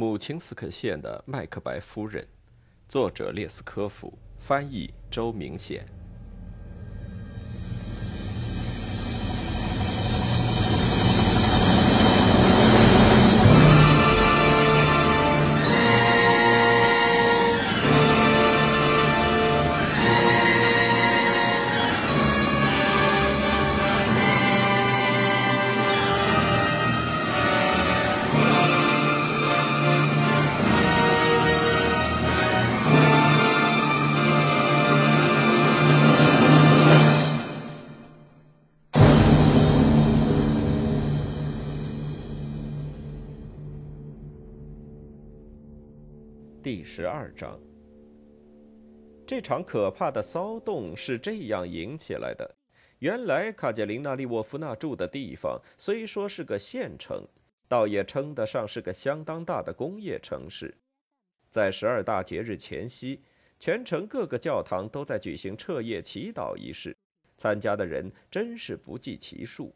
母亲斯克县的麦克白夫人，作者列斯科夫，翻译周明显。章，这场可怕的骚动是这样引起来的。原来卡捷琳娜·利沃夫娜住的地方虽说是个县城，倒也称得上是个相当大的工业城市。在十二大节日前夕，全城各个教堂都在举行彻夜祈祷仪式，参加的人真是不计其数。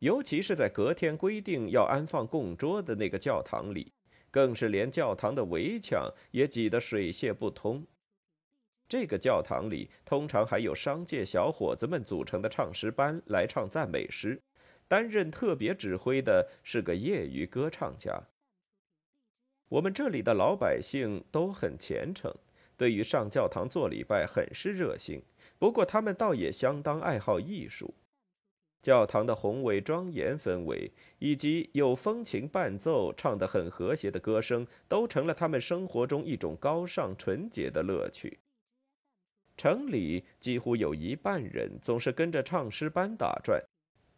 尤其是在隔天规定要安放供桌的那个教堂里。更是连教堂的围墙也挤得水泄不通。这个教堂里通常还有商界小伙子们组成的唱诗班来唱赞美诗，担任特别指挥的是个业余歌唱家。我们这里的老百姓都很虔诚，对于上教堂做礼拜很是热心。不过他们倒也相当爱好艺术。教堂的宏伟庄严氛围，以及有风琴伴奏、唱得很和谐的歌声，都成了他们生活中一种高尚纯洁的乐趣。城里几乎有一半人总是跟着唱诗班打转，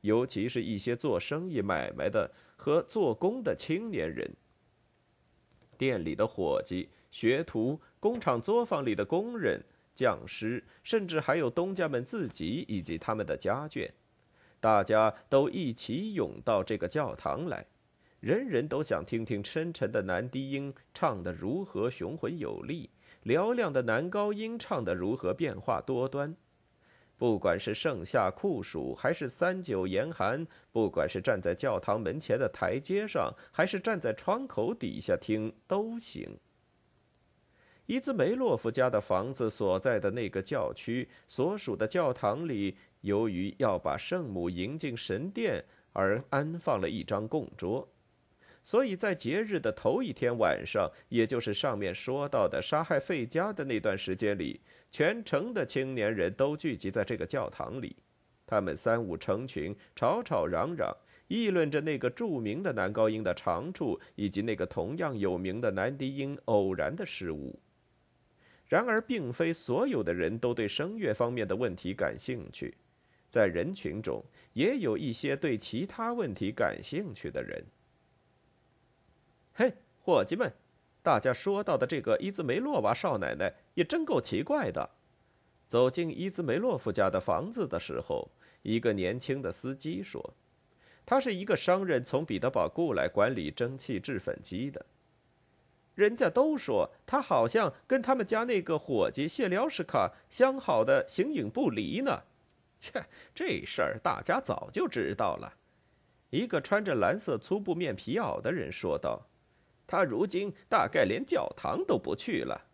尤其是一些做生意买卖的和做工的青年人。店里的伙计、学徒、工厂作坊里的工人、匠师，甚至还有东家们自己以及他们的家眷。大家都一起涌到这个教堂来，人人都想听听深沉的男低音唱得如何雄浑有力，嘹亮的男高音唱得如何变化多端。不管是盛夏酷暑，还是三九严寒，不管是站在教堂门前的台阶上，还是站在窗口底下听，都行。伊兹梅洛夫家的房子所在的那个教区所属的教堂里。由于要把圣母迎进神殿，而安放了一张供桌，所以在节日的头一天晚上，也就是上面说到的杀害费加的那段时间里，全城的青年人都聚集在这个教堂里。他们三五成群，吵吵嚷嚷，议论着那个著名的男高音的长处，以及那个同样有名的男低音偶然的失误。然而，并非所有的人都对声乐方面的问题感兴趣。在人群中，也有一些对其他问题感兴趣的人。嘿，伙计们，大家说到的这个伊兹梅洛娃少奶奶也真够奇怪的。走进伊兹梅洛夫家的房子的时候，一个年轻的司机说：“他是一个商人，从彼得堡雇来管理蒸汽制粉机的。人家都说他好像跟他们家那个伙计谢廖什卡相好的形影不离呢。”切，这事儿大家早就知道了。一个穿着蓝色粗布面皮袄的人说道：“他如今大概连教堂都不去了。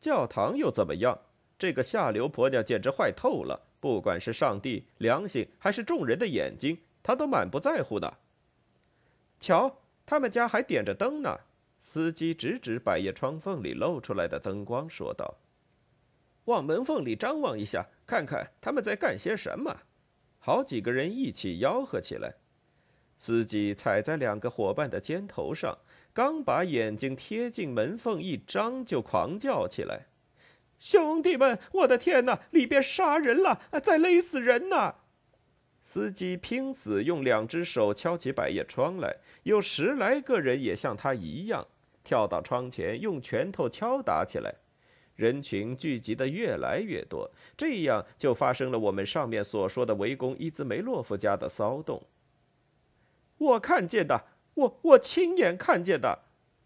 教堂又怎么样？这个下流婆娘简直坏透了。不管是上帝、良心，还是众人的眼睛，她都满不在乎的。瞧，他们家还点着灯呢。”司机指指百叶窗缝里露出来的灯光，说道。往门缝里张望一下，看看他们在干些什么。好几个人一起吆喝起来。司机踩在两个伙伴的肩头上，刚把眼睛贴近门缝一张，就狂叫起来：“兄弟们，我的天哪！里边杀人了，在勒死人呢！”司机拼死用两只手敲起百叶窗来，有十来个人也像他一样，跳到窗前用拳头敲打起来。人群聚集的越来越多，这样就发生了我们上面所说的围攻伊兹梅洛夫家的骚动。我看见的，我我亲眼看见的。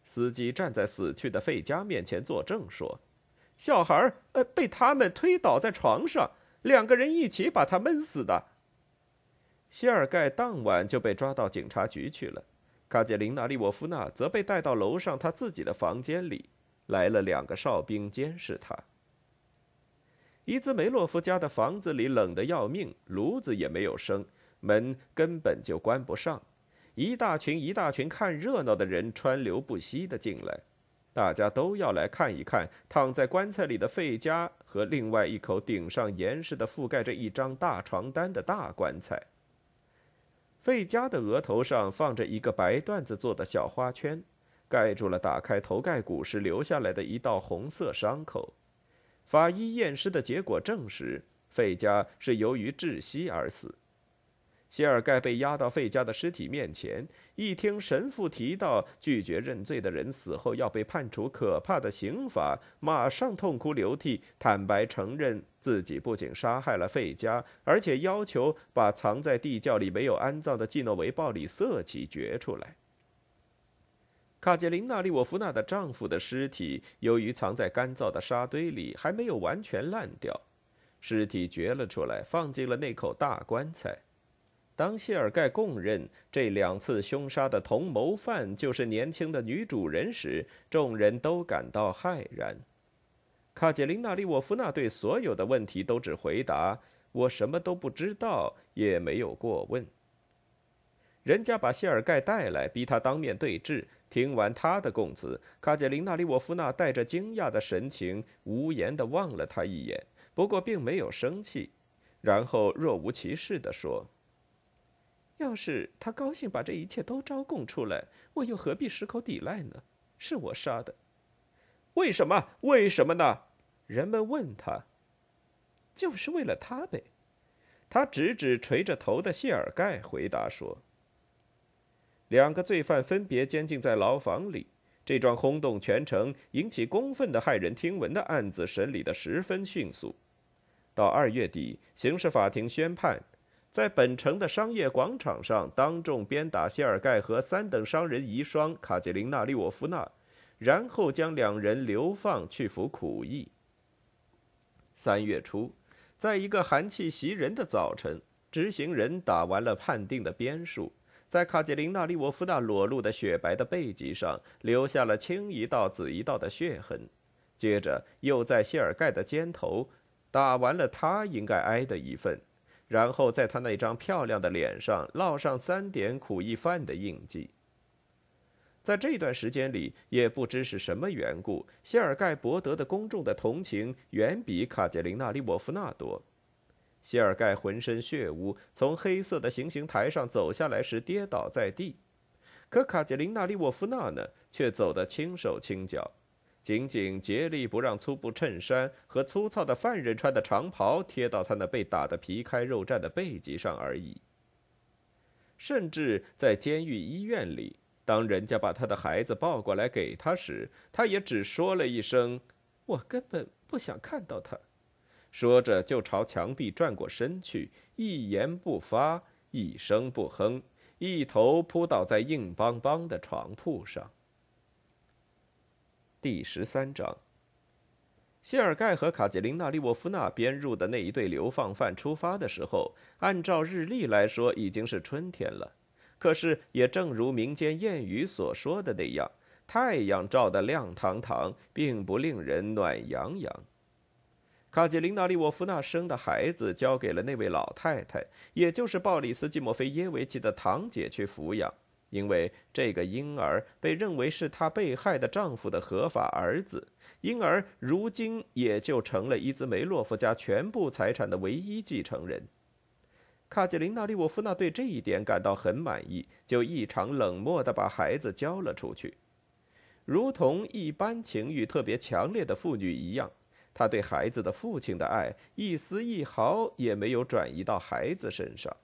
司机站在死去的费加面前作证说：“小孩儿呃被他们推倒在床上，两个人一起把他闷死的。”谢尔盖当晚就被抓到警察局去了。卡捷琳娜·利沃夫娜则被带到楼上她自己的房间里，来了两个哨兵监视他。伊兹梅洛夫家的房子里冷得要命，炉子也没有生，门根本就关不上。一大群一大群看热闹的人川流不息地进来，大家都要来看一看躺在棺材里的费加和另外一口顶上严实的覆盖着一张大床单的大棺材。费加的额头上放着一个白缎子做的小花圈，盖住了打开头盖骨时留下来的一道红色伤口。法医验尸的结果证实，费加是由于窒息而死。谢尔盖被押到费加的尸体面前，一听神父提到拒绝认罪的人死后要被判处可怕的刑罚，马上痛哭流涕，坦白承认自己不仅杀害了费加，而且要求把藏在地窖里没有安葬的季诺维鲍里瑟奇掘出来。卡捷琳娜·利沃夫娜的丈夫的尸体由于藏在干燥的沙堆里，还没有完全烂掉，尸体掘了出来，放进了那口大棺材。当谢尔盖供认这两次凶杀的同谋犯就是年轻的女主人时，众人都感到骇然。卡捷琳娜·利沃夫娜对所有的问题都只回答：“我什么都不知道，也没有过问。”人家把谢尔盖带来，逼他当面对质。听完他的供词，卡捷琳娜·利沃夫娜带着惊讶的神情，无言地望了他一眼，不过并没有生气，然后若无其事地说。要是他高兴把这一切都招供出来，我又何必矢口抵赖呢？是我杀的，为什么？为什么呢？人们问他。就是为了他呗。他指指垂着头的谢尔盖，回答说：“两个罪犯分别监禁在牢房里。这桩轰动全城、引起公愤的骇人听闻的案子审理的十分迅速。到二月底，刑事法庭宣判。”在本城的商业广场上，当众鞭打谢尔盖和三等商人遗孀卡捷琳娜·利沃夫娜，然后将两人流放去服苦役。三月初，在一个寒气袭人的早晨，执行人打完了判定的鞭数，在卡捷琳娜·利沃夫娜裸露的雪白的背脊上留下了青一道紫一道的血痕，接着又在谢尔盖的肩头打完了他应该挨的一份。然后在他那张漂亮的脸上烙上三点苦役犯的印记。在这段时间里，也不知是什么缘故，谢尔盖博得的公众的同情远比卡捷琳娜·利沃夫娜多。谢尔盖浑身血污，从黑色的行刑台上走下来时跌倒在地，可卡捷琳娜·利沃夫娜呢，却走得轻手轻脚。仅仅竭力不让粗布衬衫和粗糙的犯人穿的长袍贴到他那被打得皮开肉绽的背脊上而已。甚至在监狱医院里，当人家把他的孩子抱过来给他时，他也只说了一声：“我根本不想看到他。”说着就朝墙壁转过身去，一言不发，一声不哼，一头扑倒在硬邦邦的床铺上。第十三章，谢尔盖和卡捷琳娜·利沃夫娜编入的那一对流放犯出发的时候，按照日历来说已经是春天了。可是，也正如民间谚语所说的那样，太阳照得亮堂堂，并不令人暖洋洋。卡捷琳娜·利沃夫娜生的孩子交给了那位老太太，也就是鲍里斯·季莫菲耶维奇的堂姐去抚养。因为这个婴儿被认为是她被害的丈夫的合法儿子，因而如今也就成了伊兹梅洛夫家全部财产的唯一继承人。卡捷琳娜·利沃夫娜对这一点感到很满意，就异常冷漠地把孩子交了出去，如同一般情欲特别强烈的妇女一样，他对孩子的父亲的爱一丝一毫也没有转移到孩子身上。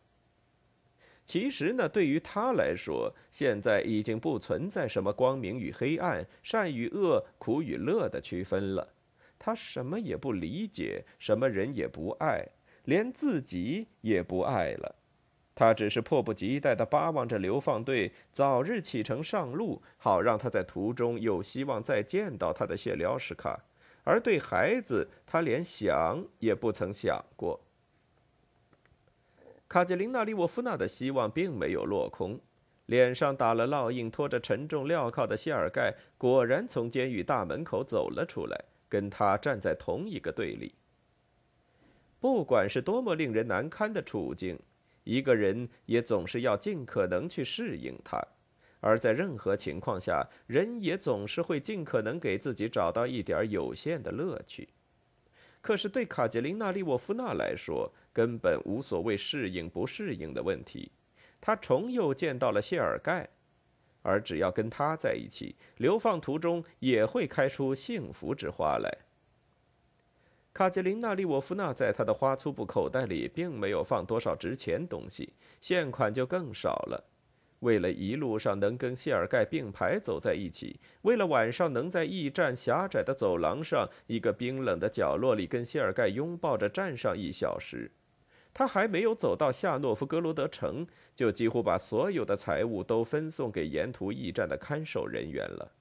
其实呢，对于他来说，现在已经不存在什么光明与黑暗、善与恶、苦与乐的区分了。他什么也不理解，什么人也不爱，连自己也不爱了。他只是迫不及待地巴望着流放队早日启程上路，好让他在途中有希望再见到他的谢廖什卡。而对孩子，他连想也不曾想过。卡捷琳娜·利沃夫娜的希望并没有落空。脸上打了烙印、拖着沉重镣铐的谢尔盖果然从监狱大门口走了出来，跟他站在同一个队里。不管是多么令人难堪的处境，一个人也总是要尽可能去适应它，而在任何情况下，人也总是会尽可能给自己找到一点有限的乐趣。可是对卡捷琳娜·利沃夫娜来说，根本无所谓适应不适应的问题。她重又见到了谢尔盖，而只要跟他在一起，流放途中也会开出幸福之花来。卡捷琳娜·利沃夫娜在她的花粗布口袋里并没有放多少值钱东西，现款就更少了。为了一路上能跟谢尔盖并排走在一起，为了晚上能在驿站狭窄的走廊上一个冰冷的角落里跟谢尔盖拥抱着站上一小时，他还没有走到夏诺夫格罗德城，就几乎把所有的财物都分送给沿途驿站的看守人员了。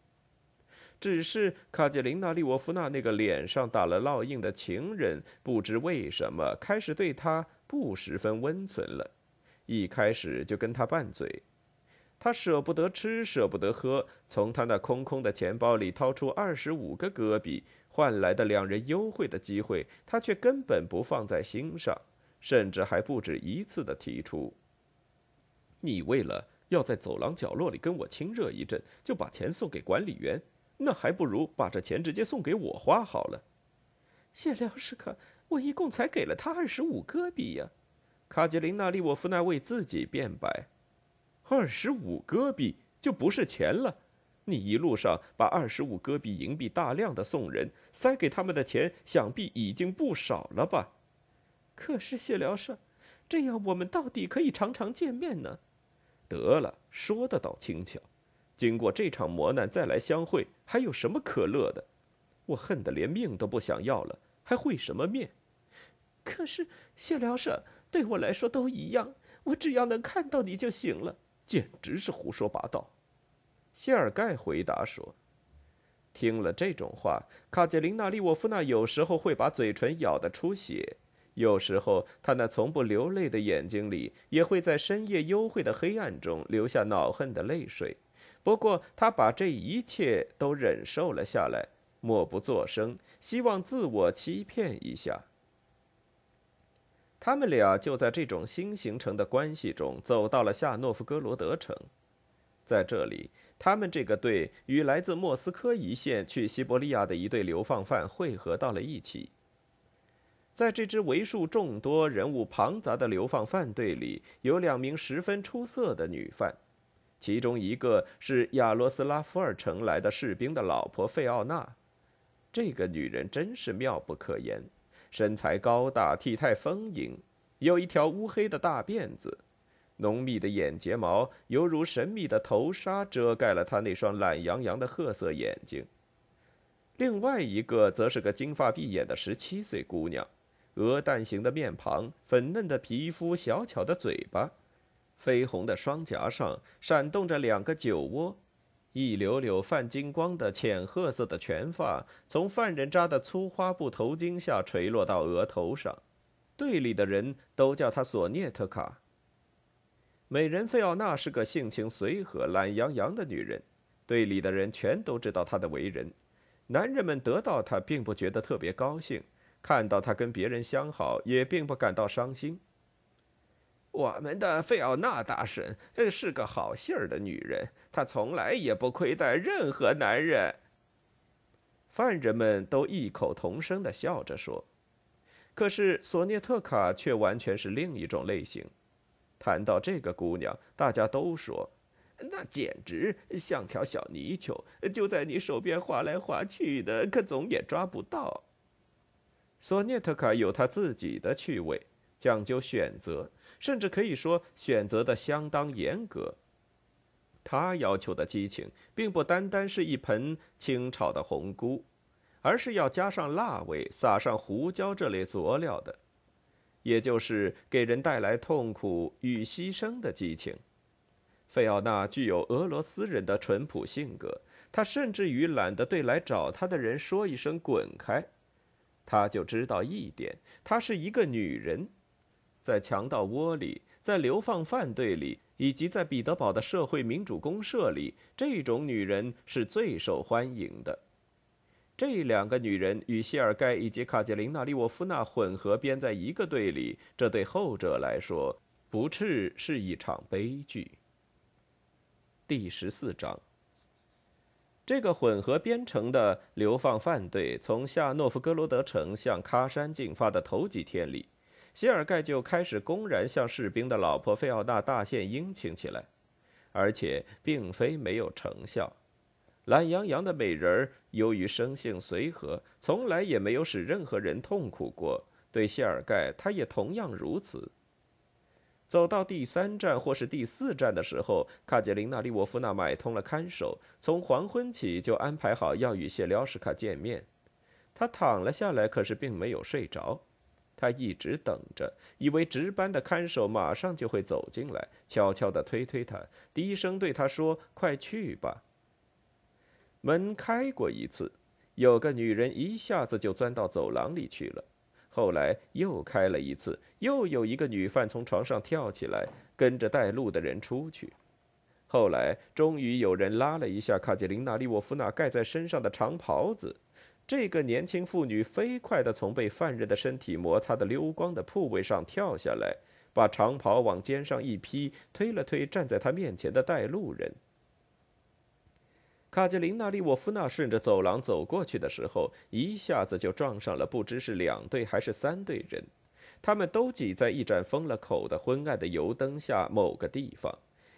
只是卡捷琳娜·利沃夫娜那个脸上打了烙印的情人，不知为什么开始对他不十分温存了。一开始就跟他拌嘴，他舍不得吃，舍不得喝，从他那空空的钱包里掏出二十五个戈比换来的两人幽会的机会，他却根本不放在心上，甚至还不止一次的提出：“你为了要在走廊角落里跟我亲热一阵，就把钱送给管理员。”那还不如把这钱直接送给我花好了。谢廖什克，我一共才给了他二十五戈比呀。卡捷琳娜·利沃夫娜为自己辩白：“二十五戈比就不是钱了。你一路上把二十五戈比银币大量的送人，塞给他们的钱，想必已经不少了吧？”可是谢廖什，这样我们到底可以常常见面呢？得了，说的倒轻巧。经过这场磨难再来相会，还有什么可乐的？我恨得连命都不想要了，还会什么面？可是谢疗舍对我来说都一样，我只要能看到你就行了。简直是胡说八道！谢尔盖回答说。听了这种话，卡捷琳娜·利沃夫娜有时候会把嘴唇咬得出血，有时候她那从不流泪的眼睛里也会在深夜幽会的黑暗中流下恼恨的泪水。不过，他把这一切都忍受了下来，默不作声，希望自我欺骗一下。他们俩就在这种新形成的关系中走到了夏诺夫哥罗德城，在这里，他们这个队与来自莫斯科一线去西伯利亚的一队流放犯汇合到了一起。在这支为数众多、人物庞杂的流放犯队里，有两名十分出色的女犯。其中一个是亚罗斯拉夫尔城来的士兵的老婆费奥娜，这个女人真是妙不可言，身材高大，体态丰盈，有一条乌黑的大辫子，浓密的眼睫毛犹如神秘的头纱遮盖了她那双懒洋洋的褐色眼睛。另外一个则是个金发碧眼的十七岁姑娘，鹅蛋形的面庞，粉嫩的皮肤，小巧的嘴巴。绯红的双颊上闪动着两个酒窝，一绺绺泛金光的浅褐色的全发从犯人扎的粗花布头巾下垂落到额头上。队里的人都叫她索涅特卡。美人费奥娜是个性情随和、懒洋洋的女人，队里的人全都知道她的为人。男人们得到她并不觉得特别高兴，看到她跟别人相好也并不感到伤心。我们的费奥娜大婶是个好信儿的女人，她从来也不亏待任何男人。犯人们都异口同声的笑着说，可是索涅特卡却完全是另一种类型。谈到这个姑娘，大家都说，那简直像条小泥鳅，就在你手边滑来滑去的，可总也抓不到。索涅特卡有她自己的趣味，讲究选择。甚至可以说，选择的相当严格。他要求的激情，并不单单是一盆清炒的红菇，而是要加上辣味、撒上胡椒这类佐料的，也就是给人带来痛苦与牺牲的激情。费奥娜具有俄罗斯人的淳朴性格，她甚至于懒得对来找她的人说一声“滚开”，他就知道一点：她是一个女人。在强盗窝里，在流放犯队里，以及在彼得堡的社会民主公社里，这种女人是最受欢迎的。这两个女人与谢尔盖以及卡捷琳娜·利沃夫娜混合编在一个队里，这对后者来说，不啻是一场悲剧。第十四章。这个混合编成的流放犯队从下诺夫哥罗德城向喀山进发的头几天里，谢尔盖就开始公然向士兵的老婆费奥娜大献殷勤起来，而且并非没有成效。懒洋洋的美人儿由于生性随和，从来也没有使任何人痛苦过。对谢尔盖，他也同样如此。走到第三站或是第四站的时候，卡捷琳娜·利沃夫娜买通了看守，从黄昏起就安排好要与谢廖什卡见面。他躺了下来，可是并没有睡着。他一直等着，以为值班的看守马上就会走进来，悄悄地推推他，低声对他说：“快去吧。”门开过一次，有个女人一下子就钻到走廊里去了。后来又开了一次，又有一个女犯从床上跳起来，跟着带路的人出去。后来终于有人拉了一下卡捷琳娜·利沃夫娜盖在身上的长袍子，这个年轻妇女飞快地从被犯人的身体摩擦的溜光的铺位上跳下来，把长袍往肩上一披，推了推站在她面前的带路人。卡捷琳娜·利沃夫娜顺着走廊走过去的时候，一下子就撞上了不知是两队还是三队人，他们都挤在一盏封了口的昏暗的油灯下某个地方，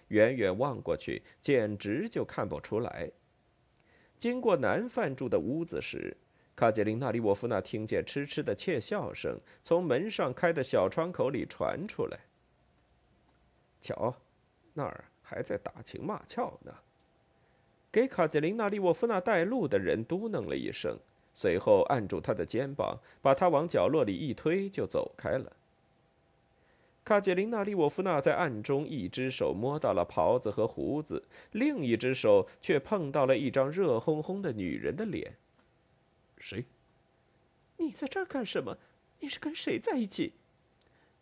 远远望过去，简直就看不出来。经过男犯住的屋子时，卡捷琳娜·利沃夫娜听见痴痴的窃笑声从门上开的小窗口里传出来。瞧，那儿还在打情骂俏呢。给卡捷琳娜·利沃夫娜带路的人嘟囔了一声，随后按住她的肩膀，把她往角落里一推，就走开了。卡捷琳娜·利沃夫娜在暗中一只手摸到了袍子和胡子，另一只手却碰到了一张热烘烘的女人的脸。谁？你在这儿干什么？你是跟谁在一起？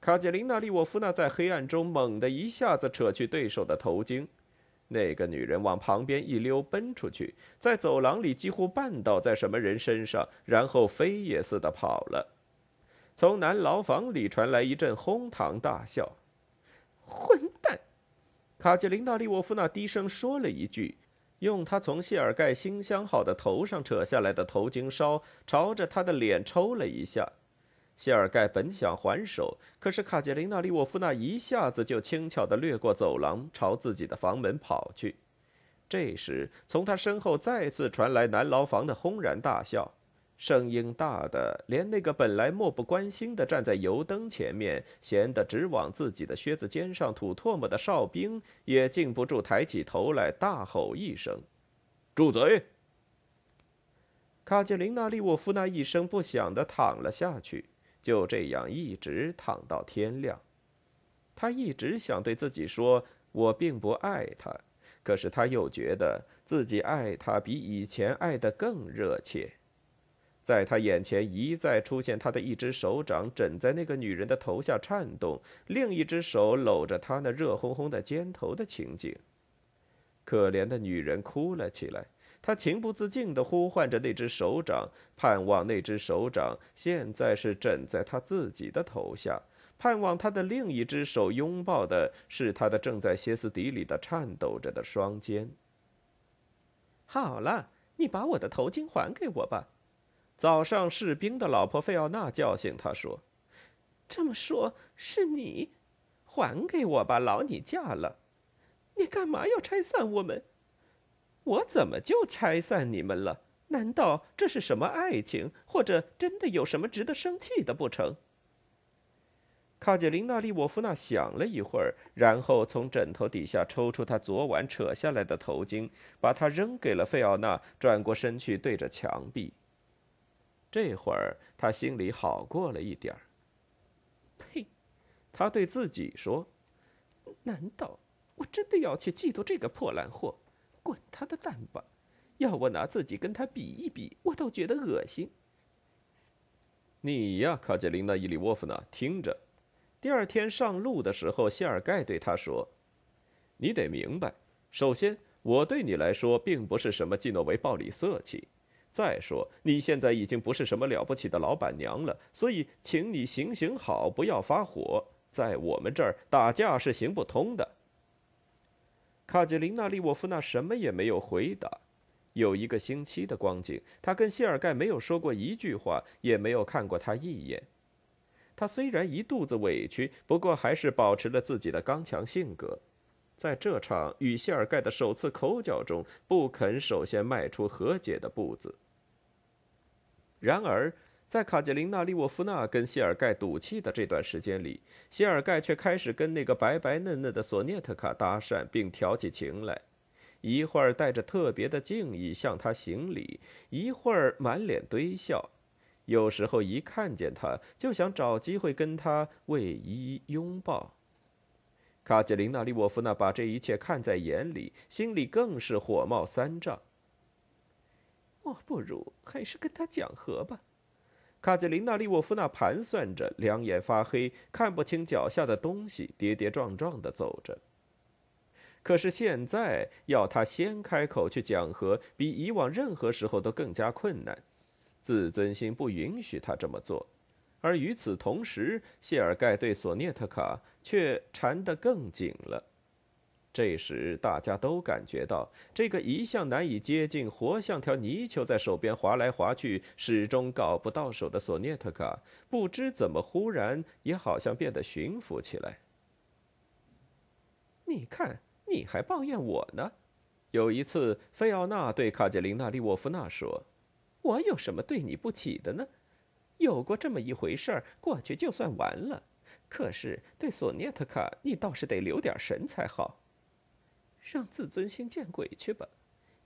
卡捷琳娜·利沃夫娜在黑暗中猛地一下子扯去对手的头巾。那个女人往旁边一溜，奔出去，在走廊里几乎绊倒在什么人身上，然后飞也似的跑了。从男牢房里传来一阵哄堂大笑。混蛋！卡捷琳娜·利沃夫娜低声说了一句，用她从谢尔盖新镶好的头上扯下来的头巾梢朝着他的脸抽了一下。谢尔盖本想还手，可是卡捷琳娜·利沃夫娜一下子就轻巧地掠过走廊，朝自己的房门跑去。这时，从他身后再次传来男牢房的轰然大笑，声音大的连那个本来漠不关心的站在油灯前面、闲得直往自己的靴子尖上吐唾沫的哨兵也禁不住抬起头来，大吼一声：“住嘴！”卡捷琳娜·利沃夫娜一声不响的躺了下去。就这样一直躺到天亮。他一直想对自己说：“我并不爱他。”可是他又觉得自己爱他比以前爱的更热切。在他眼前一再出现他的一只手掌枕在那个女人的头下颤动，另一只手搂着她那热烘烘的肩头的情景。可怜的女人哭了起来。她情不自禁地呼唤着那只手掌，盼望那只手掌现在是枕在他自己的头下，盼望他的另一只手拥抱的是他的正在歇斯底里的颤抖着的双肩。好了，你把我的头巾还给我吧。早上士兵的老婆费奥娜叫醒他说：“这么说，是你，还给我吧，劳你驾了。你干嘛要拆散我们？”我怎么就拆散你们了？难道这是什么爱情，或者真的有什么值得生气的不成？卡捷琳娜·利沃夫娜想了一会儿，然后从枕头底下抽出她昨晚扯下来的头巾，把它扔给了费奥娜，转过身去对着墙壁。这会儿他心里好过了一点儿。呸！他对自己说：“难道我真的要去嫉妒这个破烂货？”滚他的蛋吧！要我拿自己跟他比一比，我都觉得恶心。你呀，卡捷琳娜·伊里沃夫娜，听着。第二天上路的时候，谢尔盖对他说：“你得明白，首先，我对你来说并不是什么季诺维暴里色气。再说，你现在已经不是什么了不起的老板娘了，所以，请你行行好，不要发火。在我们这儿打架是行不通的。卡捷琳娜·利沃夫娜什么也没有回答。有一个星期的光景，他跟谢尔盖没有说过一句话，也没有看过他一眼。他虽然一肚子委屈，不过还是保持了自己的刚强性格，在这场与谢尔盖的首次口角中，不肯首先迈出和解的步子。然而，在卡捷琳娜·利沃夫娜跟谢尔盖赌气的这段时间里，谢尔盖却开始跟那个白白嫩嫩的索涅特卡搭讪，并挑起情来。一会儿带着特别的敬意向他行礼，一会儿满脸堆笑。有时候一看见他，就想找机会跟他偎依拥抱。卡捷琳娜·利沃夫娜把这一切看在眼里，心里更是火冒三丈。我不如还是跟他讲和吧。卡捷琳娜·利沃夫娜盘算着，两眼发黑，看不清脚下的东西，跌跌撞撞的走着。可是现在要他先开口去讲和，比以往任何时候都更加困难。自尊心不允许他这么做，而与此同时，谢尔盖对索涅特卡却缠得更紧了。这时，大家都感觉到这个一向难以接近、活像条泥鳅在手边划来划去、始终搞不到手的索涅特卡，不知怎么忽然也好像变得驯服起来。你看，你还抱怨我呢。有一次，菲奥娜对卡捷琳娜·利沃夫娜说。我有什么对你不起的呢？有过这么一回事儿，过去就算完了。可是对索涅特卡，你倒是得留点神才好。让自尊心见鬼去吧！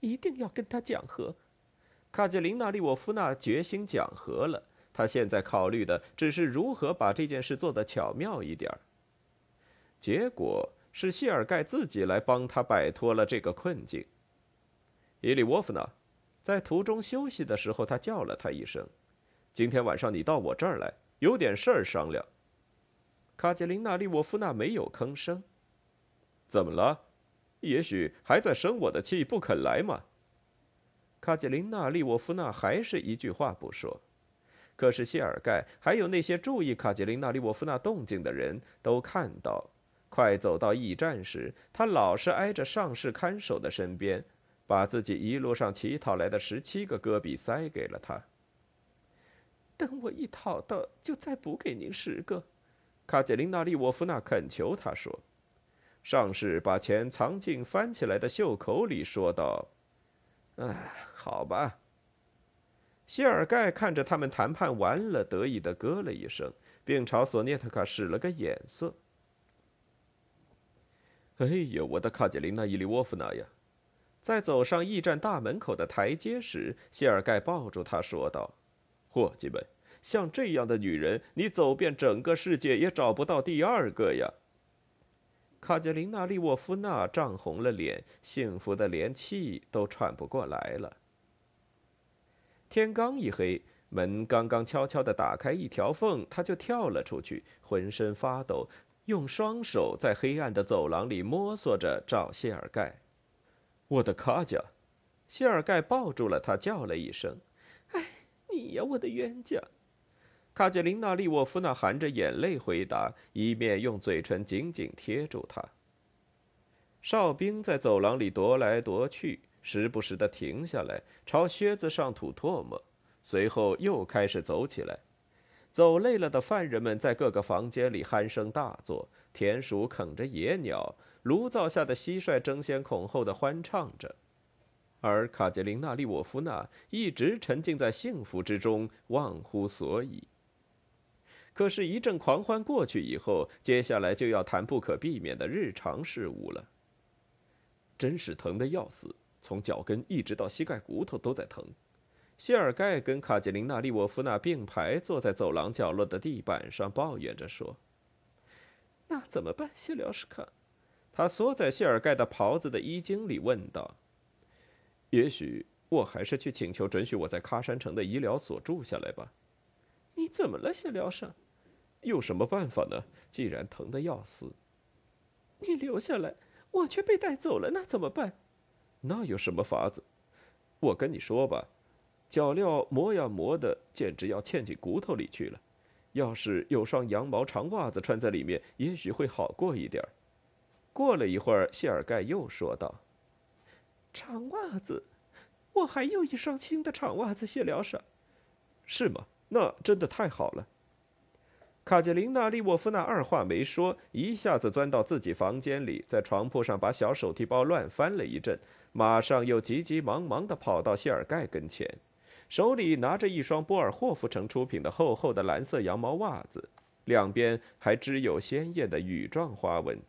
一定要跟他讲和。卡捷琳娜·利沃夫娜决心讲和了。她现在考虑的只是如何把这件事做得巧妙一点儿。结果是谢尔盖自己来帮他摆脱了这个困境。伊利沃夫娜。在途中休息的时候，他叫了他一声：“今天晚上你到我这儿来，有点事儿商量。”卡捷琳娜·利沃夫娜没有吭声。怎么了？也许还在生我的气，不肯来吗？卡捷琳娜·利沃夫娜还是一句话不说。可是谢尔盖还有那些注意卡捷琳娜·利沃夫娜动静的人都看到，快走到驿站时，他老是挨着上士看守的身边。把自己一路上乞讨来的十七个戈比塞给了他。等我一讨到，就再补给您十个。卡捷琳娜·利沃夫娜恳求他说。上士把钱藏进翻起来的袖口里，说道：“哎，好吧。”谢尔盖看着他们谈判完了，得意的咯了一声，并朝索涅特卡使了个眼色。“哎呀，我的卡捷琳娜·伊利沃夫娜呀！”在走上驿站大门口的台阶时，谢尔盖抱住她说道：“伙计们，像这样的女人，你走遍整个世界也找不到第二个呀。”卡捷琳娜·利沃夫娜涨红了脸，幸福的连气都喘不过来了。天刚一黑，门刚刚悄悄地打开一条缝，她就跳了出去，浑身发抖，用双手在黑暗的走廊里摸索着找谢尔盖。我的卡佳，谢尔盖抱住了他，叫了一声：“哎，你呀，我的冤家！”卡捷琳娜·利沃夫娜含着眼泪回答，一面用嘴唇紧紧贴住他。哨兵在走廊里踱来踱去，时不时的停下来，朝靴子上吐唾沫，随后又开始走起来。走累了的犯人们在各个房间里鼾声大作，田鼠啃着野鸟。炉灶下的蟋蟀争先恐后的欢唱着，而卡捷琳娜·利沃夫娜一直沉浸在幸福之中，忘乎所以。可是，一阵狂欢过去以后，接下来就要谈不可避免的日常事务了。真是疼得要死，从脚跟一直到膝盖骨头都在疼。谢尔盖跟卡捷琳娜·利沃夫娜并排坐在走廊角落的地板上，抱怨着说：“那怎么办，谢廖什卡？”他缩在谢尔盖的袍子的衣襟里，问道：“也许我还是去请求准许我在喀山城的医疗所住下来吧。”“你怎么了，谢疗生？有什么办法呢？既然疼得要死，你留下来，我却被带走了，那怎么办？那有什么法子？我跟你说吧，脚镣磨呀磨的，简直要嵌进骨头里去了。要是有双羊毛长袜子穿在里面，也许会好过一点过了一会儿，谢尔盖又说道：“长袜子，我还有一双新的长袜子谢疗上。是吗？那真的太好了。”卡捷琳娜·利沃夫娜二话没说，一下子钻到自己房间里，在床铺上把小手提包乱翻了一阵，马上又急急忙忙地跑到谢尔盖跟前，手里拿着一双波尔霍夫城出品的厚厚的蓝色羊毛袜子，两边还织有鲜艳的羽状花纹。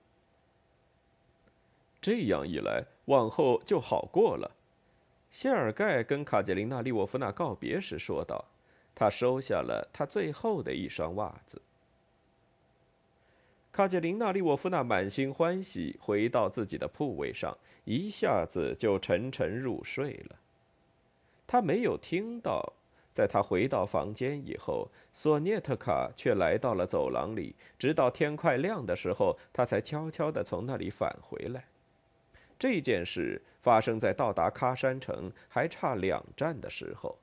这样一来，往后就好过了。谢尔盖跟卡捷琳娜·利沃夫娜告别时说道。他收下了他最后的一双袜子。卡捷琳娜·利沃夫娜满心欢喜回到自己的铺位上，一下子就沉沉入睡了。他没有听到，在他回到房间以后，索涅特卡却来到了走廊里，直到天快亮的时候，他才悄悄地从那里返回来。这件事发生在到达喀山城还差两站的时候。